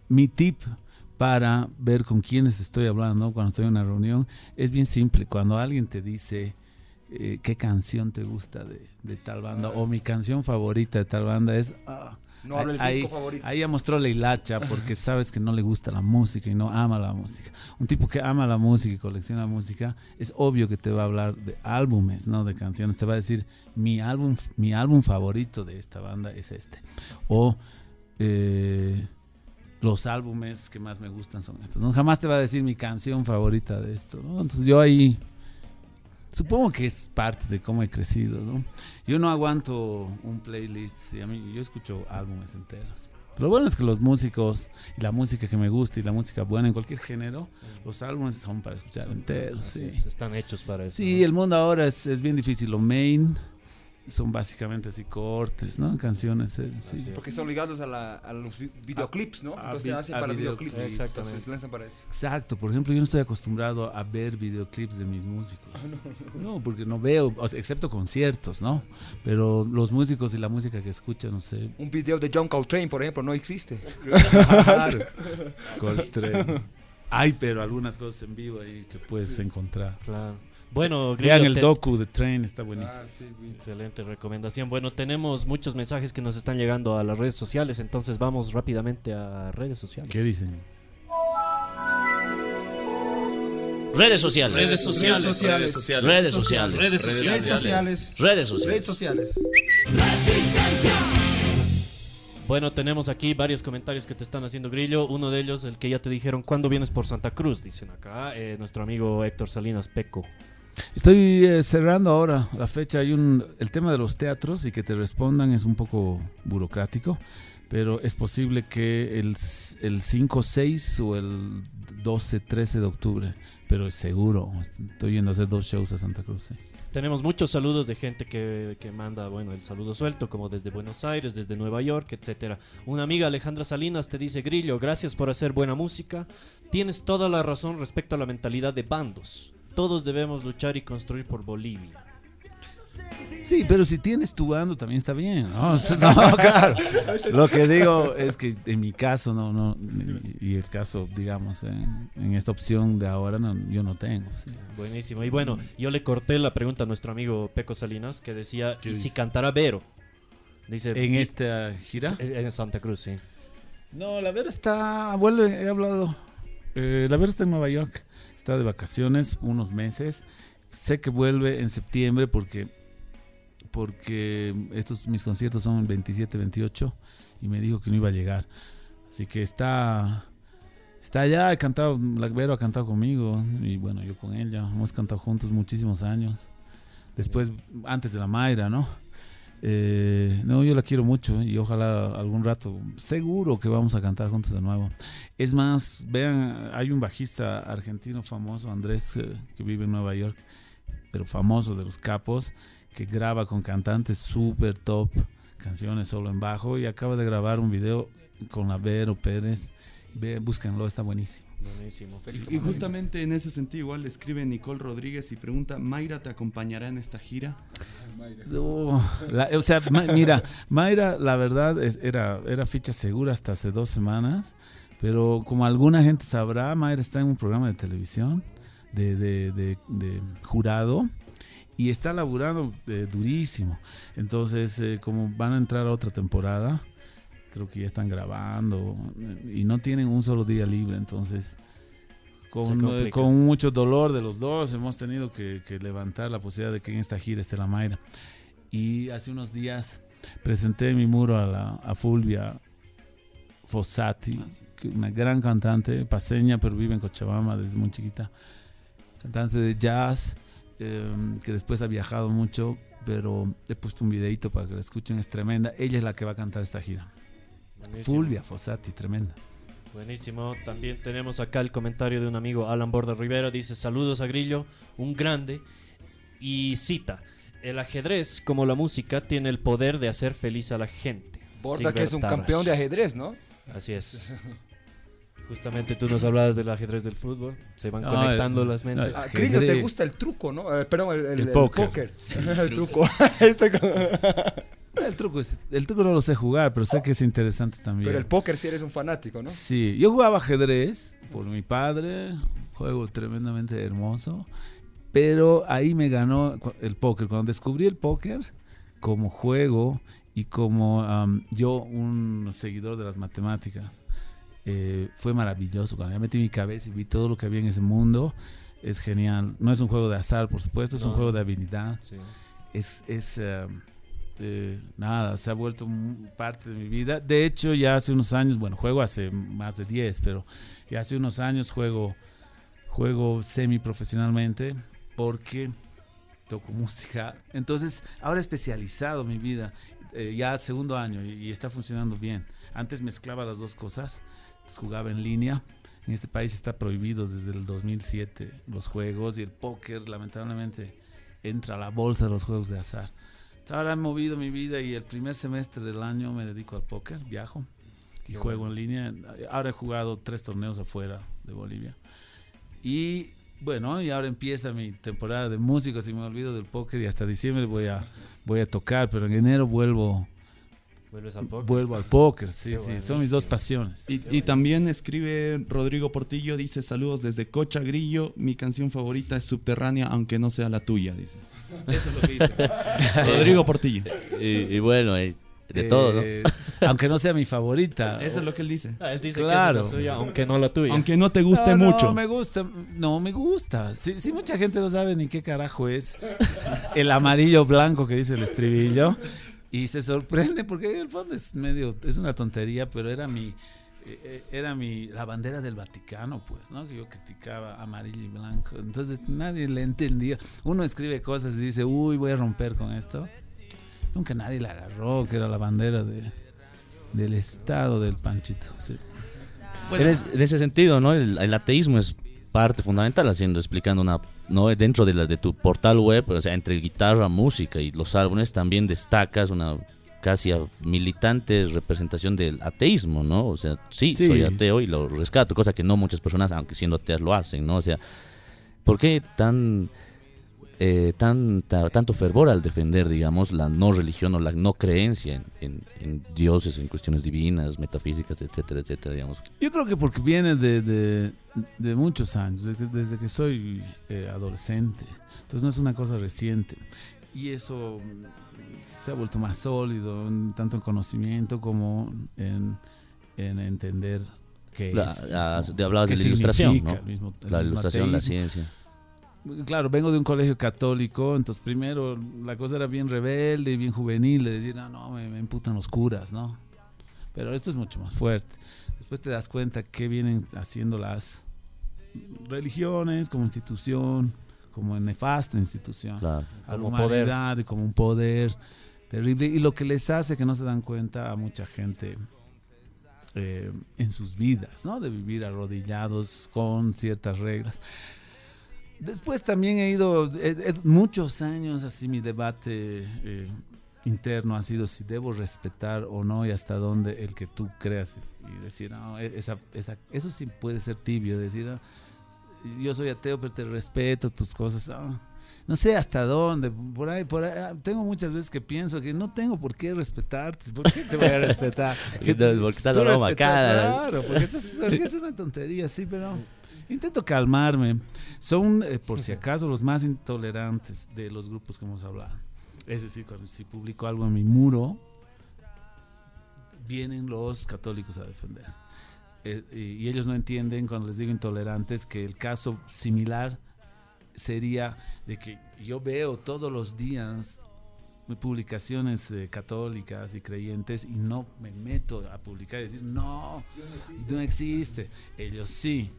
mi tip para ver con quiénes estoy hablando cuando estoy en una reunión. Es bien simple. Cuando alguien te dice eh, qué canción te gusta de, de tal banda o mi canción favorita de tal banda es... ah, No habla el ahí- disco favorito. Ahí ya mostró la hilacha porque sabes que no le gusta la música y no ama la música. Un tipo que ama la música y colecciona música, es obvio que te va a hablar de álbumes, no de canciones. Te va a decir, mi álbum, mi álbum favorito de esta banda es este. O eh, los álbumes que más me gustan son estos. ¿no? Jamás te va a decir mi canción favorita de esto. ¿no? Entonces yo ahí... Supongo que es parte de cómo he crecido, ¿no? Yo no aguanto un playlist, sí, a mí, yo escucho álbumes enteros. Lo bueno es que los músicos y la música que me gusta y la música buena en cualquier género, los álbumes son para escuchar enteros. Así Sí, es, están hechos para eso. Sí, ¿no? el mundo ahora es, es bien difícil. Lo main son básicamente así cortes, ¿no? Canciones. eh, sí. Porque son ligados a, la- a los vi- videoclips, ¿no? a Entonces vi- te hacen para videoclips, videoclips. exactamente. Entonces lanzan para eso. Exacto, por ejemplo, yo no estoy acostumbrado a ver videoclips de mis músicos. no, porque no veo, o sea, excepto conciertos, ¿no? Pero los músicos y la música que escuchan, no sé. Un video de John Coltrane, por ejemplo, no existe. Claro. Coltrane. Hay, pero algunas cosas en vivo ahí que puedes encontrar. Claro. Bueno, Vean Grillo, el te- docu de Train, está buenísimo. Excelente recomendación. Bueno, tenemos muchos mensajes que nos están llegando a las redes sociales, entonces vamos rápidamente a redes sociales. ¿Qué dicen? Redes sociales. Redes sociales. Redes sociales. Redes sociales. Redes sociales. Redes sociales. Redes sociales. Bueno, tenemos aquí varios comentarios que te están haciendo Grillo. Uno de ellos, el que ya te dijeron, ¿cuándo vienes por Santa Cruz? Dicen acá, eh, nuestro amigo Héctor Salinas Peco. Estoy eh, cerrando ahora la fecha. Hay un, el tema de los teatros y que te respondan es un poco burocrático, pero es posible que el, el 5, 6 o el 12, 13 de octubre, pero es seguro. Estoy yendo a hacer dos shows a Santa Cruz. Tenemos muchos saludos de gente que, que manda, bueno, el saludo suelto, como desde Buenos Aires, desde Nueva York, etcétera. Una amiga Alejandra Salinas te dice, Grillo, gracias por hacer buena música. Tienes toda la razón respecto a la mentalidad de bandos. Todos debemos luchar y construir por Bolivia. Sí, pero si tienes tu bando también está bien. ¿no? Claro. Lo que digo es que en mi caso, no, no, y el caso, digamos, en, en esta opción de ahora, no, yo no tengo. sí. Buenísimo. Y bueno, yo le corté la pregunta a nuestro amigo Peco Salinas, que decía, ¿Qué ¿y si dice? cantará Vero? Dice, En y- esta gira. En Santa Cruz, sí. No, la Vera está, vuelve, he hablado. Eh, la Vera está en Nueva York, está de vacaciones unos meses. Sé que vuelve en septiembre porque porque estos mis conciertos son el 27, 28 y me dijo que no iba a llegar. Así que está está allá, he cantado, la Vera ha cantado conmigo y bueno, yo con ella. Hemos cantado juntos muchísimos años. Después, antes de la Mayra, ¿no? Eh, no, yo la quiero mucho y ojalá algún rato, seguro que vamos a cantar juntos de nuevo. Es más, vean, hay un bajista argentino famoso, Andrés, eh, que vive en Nueva York, pero famoso de los capos, que graba con cantantes súper top, canciones solo en bajo y acaba de grabar un video con la Vero Pérez. Ve, búsquenlo, está buenísimo. Buenísimo. Y justamente en ese sentido igual le escribe Nicole Rodríguez y pregunta, ¿Mayra te acompañará en esta gira? Oh, la- o sea, Ma- mira, Mayra, la verdad, es- era, era ficha segura hasta hace dos semanas, pero como alguna gente sabrá, Mayra está en un programa de televisión de, de- de- de jurado y está laburando eh, durísimo. Entonces, eh, como van a entrar a otra temporada, creo que ya están grabando y no tienen un solo día libre, entonces... Con, con mucho dolor de los dos hemos tenido que, que levantar la posibilidad de que en esta gira esté la Mayra. Y hace unos días presenté mi muro a, la, a Fulvia Fossati, que una gran cantante, paseña, pero vive en Cochabamba desde muy chiquita. Cantante de jazz, eh, que después ha viajado mucho, pero he puesto un videito para que la escuchen, es tremenda. Ella es la que va a cantar esta gira. Buenísimo. Fulvia Fossati, tremenda. Buenísimo. También tenemos acá el comentario de un amigo, Alan Borda Rivera. Dice, saludos a Grillo, un grande. Y cita, el ajedrez, como la música, tiene el poder de hacer feliz a la gente. Borda que es un campeón de ajedrez, ¿no? Así es. Justamente tú nos hablabas del ajedrez del fútbol. Se van No, conectando el- las no, mentes. Ah, Grillo, ¿te gusta el truco, no? Eh, perdón, el, el- El el póker. el truco. Este El truco, es- el truco no lo sé jugar, pero sé que es interesante también. Pero el póker sí eres un fanático, ¿no? Sí, yo jugaba ajedrez por mi padre, juego tremendamente hermoso, pero ahí me ganó el póker. Cuando descubrí el póker como juego y como am, yo un seguidor de las matemáticas, eh, fue maravilloso. Cuando ya metí mi cabeza y vi todo lo que había en ese mundo, es genial. No es un juego de azar, por supuesto, es un No. juego de habilidad Sí. es, es eh, eh, nada, se ha vuelto parte de mi vida. De hecho, ya hace unos años, bueno, juego hace más de 10, pero ya hace unos años juego, juego semi profesionalmente porque toco música. Entonces, ahora he especializado mi vida, eh, ya segundo año y, está funcionando bien. Antes mezclaba las dos cosas, entonces jugaba en línea. En este país está prohibido desde el 2007 los juegos y el póker, lamentablemente entra a la bolsa de los juegos de azar. Ahora he movido mi vida y el primer semestre del año me dedico al póker, viajo y Qué juego en línea. Ahora he jugado tres torneos afuera de Bolivia. Y bueno, y ahora empieza mi temporada de músicos y me olvido del póker y hasta diciembre voy a, voy a tocar, pero en enero vuelvo, ¿Vuelves al póker? vuelvo al póker. Sí, Qué sí, son mis dos pasiones. Y, y también escribe Rodrigo Portillo, dice saludos desde Cocha Grillo, mi canción favorita es Subterránea, aunque no sea la tuya, dice. Eso es lo que dice. Rodrigo Portillo. Y, y bueno, eh, de todo, ¿no? Eh, Aunque no sea mi favorita. Eso es lo que él dice. Ah, él dice Claro. que esa es la suya, aunque no la tuya. Aunque no te guste No, mucho. No, me gusta. No, me gusta. Si, si mucha gente no sabe ni qué carajo es el amarillo blanco que dice el estribillo y se sorprende porque en el fondo es medio, es una tontería, pero era mi, era mi, la bandera del Vaticano, pues, ¿no? Que yo criticaba amarillo y blanco. Entonces nadie le entendía. Uno escribe cosas y dice, uy, voy a romper con esto. Nunca nadie la agarró, que era la bandera de, del Estado del Panchito. sí. En, es- en ese sentido, ¿no? El, el ateísmo es parte fundamental haciendo, explicando una, ¿no? Dentro de, la, de tu portal web, o sea, entre guitarra, música y los álbumes, también destacas una casi a- militante representación del ateísmo, ¿no? O sea, sí, Sí. soy ateo y lo rescato, cosa que no muchas personas, aunque siendo ateas, lo hacen, ¿no? O sea, ¿por qué tan, eh, tan, ta- tanto fervor al defender, digamos, la no religión o la no creencia en, en- en dioses, en cuestiones divinas, metafísicas, etcétera, etcétera, digamos? Yo creo que porque viene de, de, de muchos años, desde, que- desde que soy eh, adolescente. Entonces no es una cosa reciente. Y eso se ha vuelto más sólido, tanto en conocimiento como en, en entender qué La- es. la- ¿no? de- hablabas ¿Qué de la ilustración, ¿no? el mismo- el La ilustración, la ciencia. Claro, vengo de un colegio católico, entonces primero la cosa era bien rebelde y bien juvenil, de decir, no, no, me, me imputan los curas, ¿no? Pero esto es mucho más fuerte. Después te das cuenta que vienen haciendo las religiones como institución, como nefasta institución. Claro. a la Como poder. humanidad y como un poder terrible. Y lo que les hace que no se dan cuenta a mucha gente eh, en sus vidas, ¿no? De vivir arrodillados con ciertas reglas. Después también he ido, eh, eh, muchos años así mi debate eh, interno ha sido si debo respetar o no y hasta dónde el que tú creas y decir, no, e- esa, esa- eso sí puede ser tibio, decir, "Ah, yo soy ateo pero te respeto tus cosas, ah, no sé hasta dónde, por ahí, por ahí, ah, tengo muchas veces que pienso que no tengo por qué respetarte, ¿por qué te voy a respetar? Porque estás- porque estás broma. Claro, porque esto es, porque es una tontería, sí, pero intento calmarme. Son, eh, por si acaso, los más intolerantes de los grupos que hemos hablado. Es decir, cuando si publico algo en mi muro, vienen los católicos a defender. Eh, y, ellos no entienden cuando les digo intolerantes que el caso similar sería de que yo veo todos los días publicaciones eh, católicas y creyentes y no me meto a publicar y decir no, no existe. Ellos sí.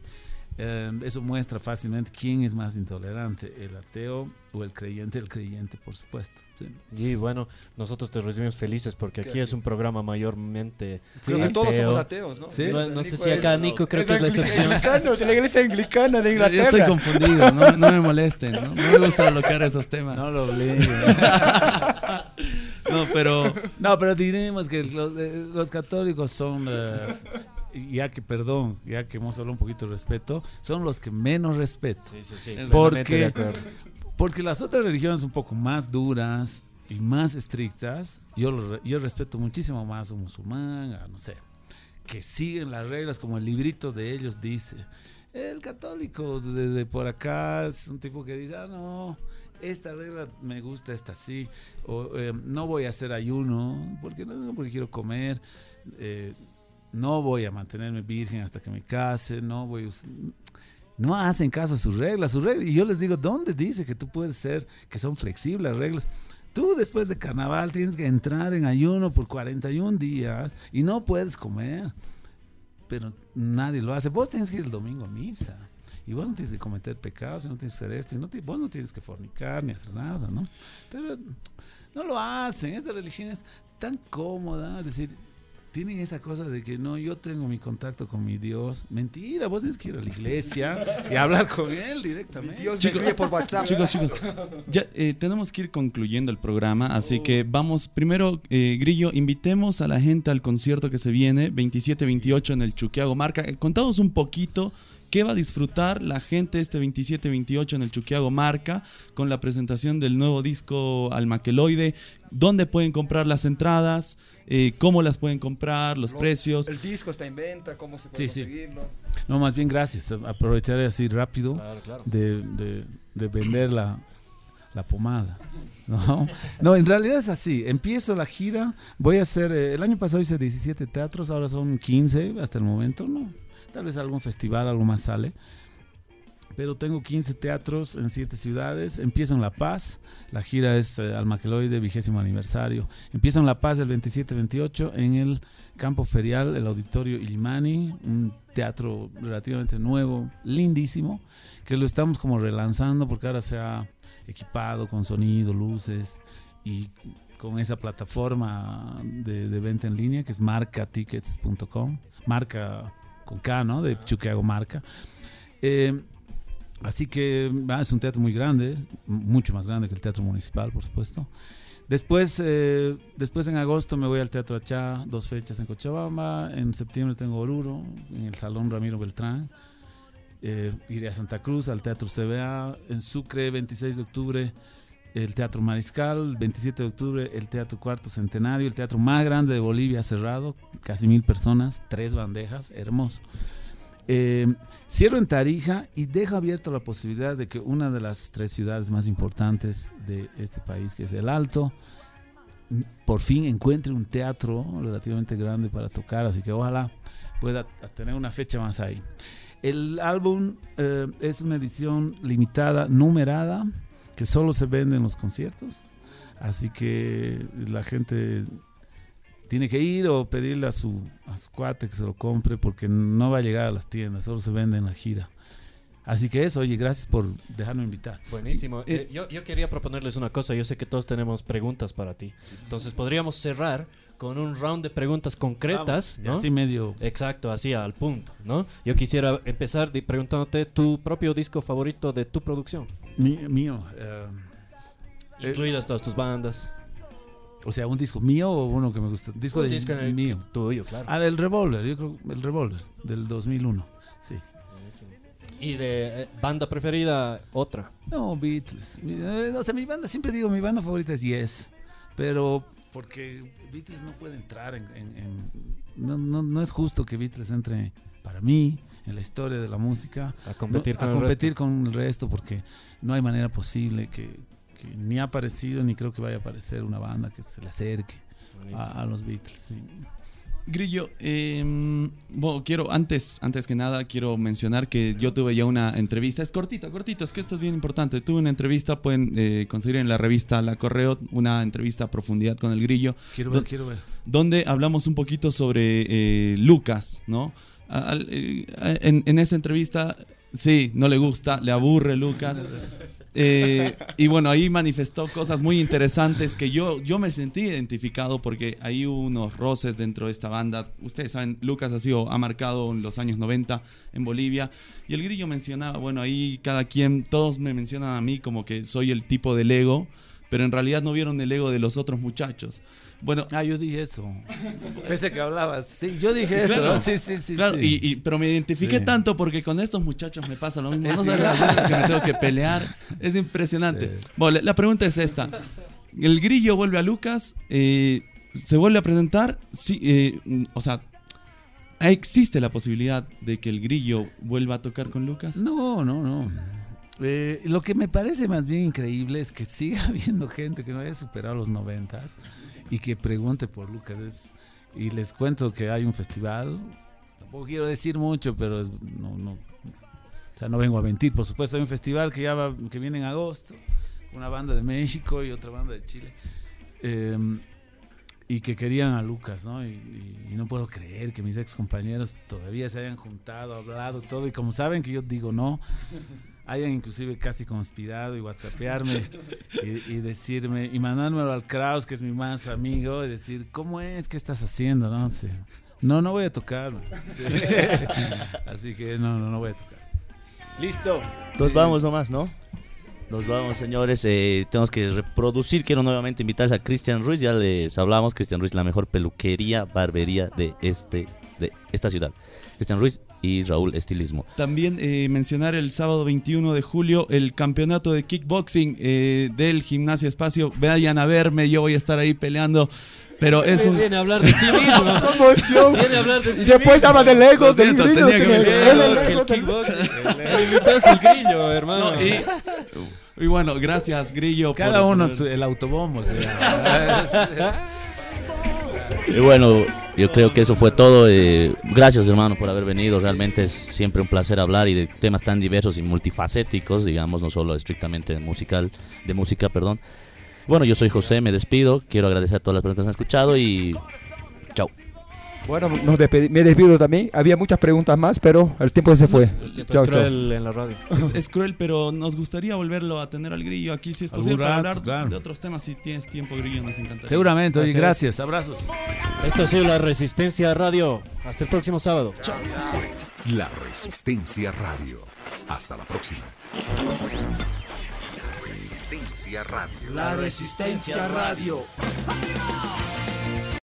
Eh, eso muestra fácilmente quién es más intolerante, el ateo o el creyente, el creyente por supuesto. sí. Y bueno, nosotros te recibimos felices porque aquí es un programa mayormente Creo que todos somos ateos, ¿no? Sí. No, no sé si acá Nico creo Es que es la excepción. anglicano, de la iglesia anglicana de Yo estoy Inglaterra. confundido, no, no me molesten, ¿no? No me gusta bloquear esos temas. No lo obliguen. No, pero No, pero diremos que los, eh, los católicos son, eh, ya que, perdón, ya que hemos hablado un poquito de respeto, son los que menos respeto. Sí, sí, sí. Porque, porque las otras religiones un poco más duras y más estrictas, yo, lo yo respeto muchísimo más a un musulmán, a no sé, que siguen las reglas como el librito de ellos dice. El católico de, de por acá es un tipo que dice, ah, no, esta regla me gusta, esta sí, o eh, no voy a hacer ayuno, porque no, porque quiero comer, eh, no voy a mantenerme virgen hasta que me case, no voy a no hacen caso a sus reglas, sus reglas. Y yo les digo, ¿dónde dice que tú puedes ser, que son flexibles las reglas? Tú después de carnaval tienes que entrar en ayuno por 41 días y no puedes comer. Pero nadie lo hace. Vos tienes que ir el domingo a misa. Y vos no tienes que cometer pecados, y no tienes que hacer esto, y no ti- vos no tienes que fornicar ni hacer nada, ¿no? Pero no lo hacen. Esta religión es tan cómoda, es decir, tienen esa cosa de que no, yo tengo mi contacto con mi Dios. Mentira, vos tienes que ir a la iglesia y hablar con él directamente. Dios me escribe por WhatsApp. chicos, chicos, ya eh, tenemos que ir concluyendo el programa, así que vamos, primero, eh, Grillo, invitemos a la gente al concierto que se viene, 27-28 en el Chuquiago Marca. Eh, Contanos un poquito qué va a disfrutar la gente este 27-28 en el Chuquiago Marca con la presentación del nuevo disco Almaqueloide, dónde pueden comprar las entradas, eh, cómo las pueden comprar, los Lo- precios. El disco está en venta, cómo se puede Sí, sí. conseguirlo. No, más bien gracias. Aprovecharé así rápido Claro, claro. de, de- de vender la, la pomada. ¿no? no, en realidad es así. Empiezo la gira. Voy a hacer. eh, el año pasado hice 17 teatros, ahora son 15 hasta el momento. No, tal vez algún festival, algo más sale. Pero tengo 15 teatros en 7 ciudades. Empiezo en La Paz. La gira es eh, Almaqueloide, vigésimo aniversario. Empiezo en La Paz el 27-28 en el campo ferial, el auditorio Illimani, un teatro relativamente nuevo, lindísimo, que lo estamos como relanzando porque ahora se ha equipado con sonido, luces y con esa plataforma de, venta en línea que es marcatickets.com, marca con K, ¿no? De Chuquiago Marca. Eh, Así que ah, es un teatro muy grande, mucho más grande que el Teatro Municipal, por supuesto. Después, eh, después en agosto me voy al Teatro Achá, dos fechas en Cochabamba. En septiembre tengo Oruro, en el Salón Ramiro Beltrán. Eh, iré a Santa Cruz, al Teatro CBA. En Sucre, 26 de octubre, el Teatro Mariscal. 27 de octubre, el Teatro Cuarto Centenario, el teatro más grande de Bolivia cerrado, casi mil personas, tres bandejas, hermoso. Eh, cierro en Tarija y dejo abierto la posibilidad de que una de las tres ciudades más importantes de este país, que es el Alto, por fin encuentre un teatro relativamente grande para tocar, así que ojalá pueda tener una fecha más ahí. El álbum eh, es una edición limitada, numerada, que solo se vende en los conciertos, así que la gente tiene que ir o pedirle a su, a su cuate que se lo compre porque no va a llegar a las tiendas, solo se vende en la gira. Así que eso, oye, gracias por dejarme invitar. Buenísimo. Eh, yo, yo, quería proponerles una cosa, yo sé que todos tenemos preguntas para ti. Entonces podríamos cerrar con un round de preguntas concretas, ¿no? Así medio... Exacto, así al punto, ¿no? Yo quisiera empezar preguntándote tu propio disco favorito de tu producción. Mío. Eh, Incluidas todas tus bandas. O sea, un disco mío o uno que me gusta. Disco un de disco el mío. Tuyo, claro. Ah, el Revolver, yo creo el Revolver del 2001. Sí. ¿Y de eh, banda preferida otra? No, Beatles. Eh, o sea, mi banda, siempre digo, mi banda favorita es Yes. Pero porque Beatles no puede entrar en... no, no, no, es justo que Beatles entre, para mí, en la historia de la música. A competir, no, con, a el competir con el resto porque no hay manera posible que, que, ni ha aparecido ni creo que vaya a aparecer una banda que se le acerque a, a, los Beatles. Sí. Grillo, eh, bueno, quiero, antes, antes que nada, quiero mencionar que yo tuve ya una entrevista, es cortito, cortito, es que esto es bien importante. Tuve una entrevista, pueden eh, conseguir en la revista La Correo, una entrevista a profundidad con el Grillo. Quiero ver, quiero ver. Donde hablamos un poquito sobre eh, Lucas, ¿no? Eh, en, en esta entrevista, sí, no le gusta, le aburre Lucas. Eh, y bueno, ahí manifestó cosas muy interesantes que yo, yo me sentí identificado porque hay unos roces dentro de esta banda. Ustedes saben, Lucas ha, sido, ha marcado en los años 90 en Bolivia. Y el grillo mencionaba, bueno, ahí cada quien, todos me mencionan a mí como que soy el tipo del ego, pero en realidad no vieron el ego de los otros muchachos. Bueno, ah, yo dije eso. Ese que hablabas. Sí, yo dije eso. Sí, sí, sí. Claro, sí. Y, y, pero me identifiqué Sí. tanto porque con estos muchachos me pasa lo mismo. No sabes las veces que me tengo que pelear. Es impresionante. Sí. Bueno, la, pregunta es esta. El grillo vuelve a Lucas, eh, se vuelve a presentar, sí, eh, o sea, ¿existe la posibilidad de que el grillo vuelva a tocar con Lucas? No, no, no. Eh, lo que me parece más bien increíble es que siga habiendo gente que no haya superado los noventas y que pregunte por Lucas. Es- y les cuento que hay un festival. Tampoco quiero decir mucho, pero es- no, no, o sea, no vengo a mentir. Por supuesto, hay un festival que ya va, que viene en agosto, una banda de México y otra banda de Chile. Eh, y que querían a Lucas, ¿no? Y, y- y no puedo creer que mis ex compañeros todavía se hayan juntado, hablado, todo. Y como saben que yo digo no, hayan inclusive casi conspirado y whatsappearme y, y decirme, y mandármelo al Kraus, que es mi más amigo, y decir, ¿cómo es? ¿Qué estás haciendo? No, Sí. no, no voy a tocar. Sí. Así que no, no, no voy a tocar. Listo. Nos vamos nomás, ¿no? Nos vamos, señores. Eh, tenemos que reproducir. Quiero nuevamente invitarles a Cristian Ruiz. Ya les hablamos. Cristian Ruiz, la mejor peluquería, barbería de este de esta ciudad. Cristian Ruiz y Raúl Estilismo. También eh, mencionar el sábado 21 de julio el campeonato de kickboxing eh, del Gimnasia Espacio. Vayan a verme, yo voy a estar ahí peleando. Pero es un... Viene a hablar de sí mismo. Promoción. Viene a hablar de sí Y después mismo. habla del ego, del grillo. tenía que que el el kickboxing. El invitado es el grillo, hermano. No, y, y bueno, gracias Grillo. Cada por- uno por- su- el autobombo. o sea. Y bueno, yo creo que eso fue todo. eh, gracias, hermano, por haber venido. Realmente es siempre un placer hablar y de temas tan diversos y multifacéticos, digamos, no solo estrictamente musical, de música, perdón. Bueno, yo soy José, me despido. Quiero agradecer a todas las personas que han escuchado y chao. Bueno, nos me despido también. Había muchas preguntas más, pero el tiempo se fue. El tiempo es chao. cruel en la radio. Es, es cruel, pero nos gustaría volverlo a tener al Grillo aquí si es posible para hablar claro. de otros temas. Si tienes tiempo, Grillo, nos encantaría. Seguramente, oye, es. gracias, abrazos. Esto ha sido la Resistencia Radio. Hasta el próximo sábado. Chao. La Resistencia Radio. Hasta la próxima. Resistencia Radio. La Resistencia Radio.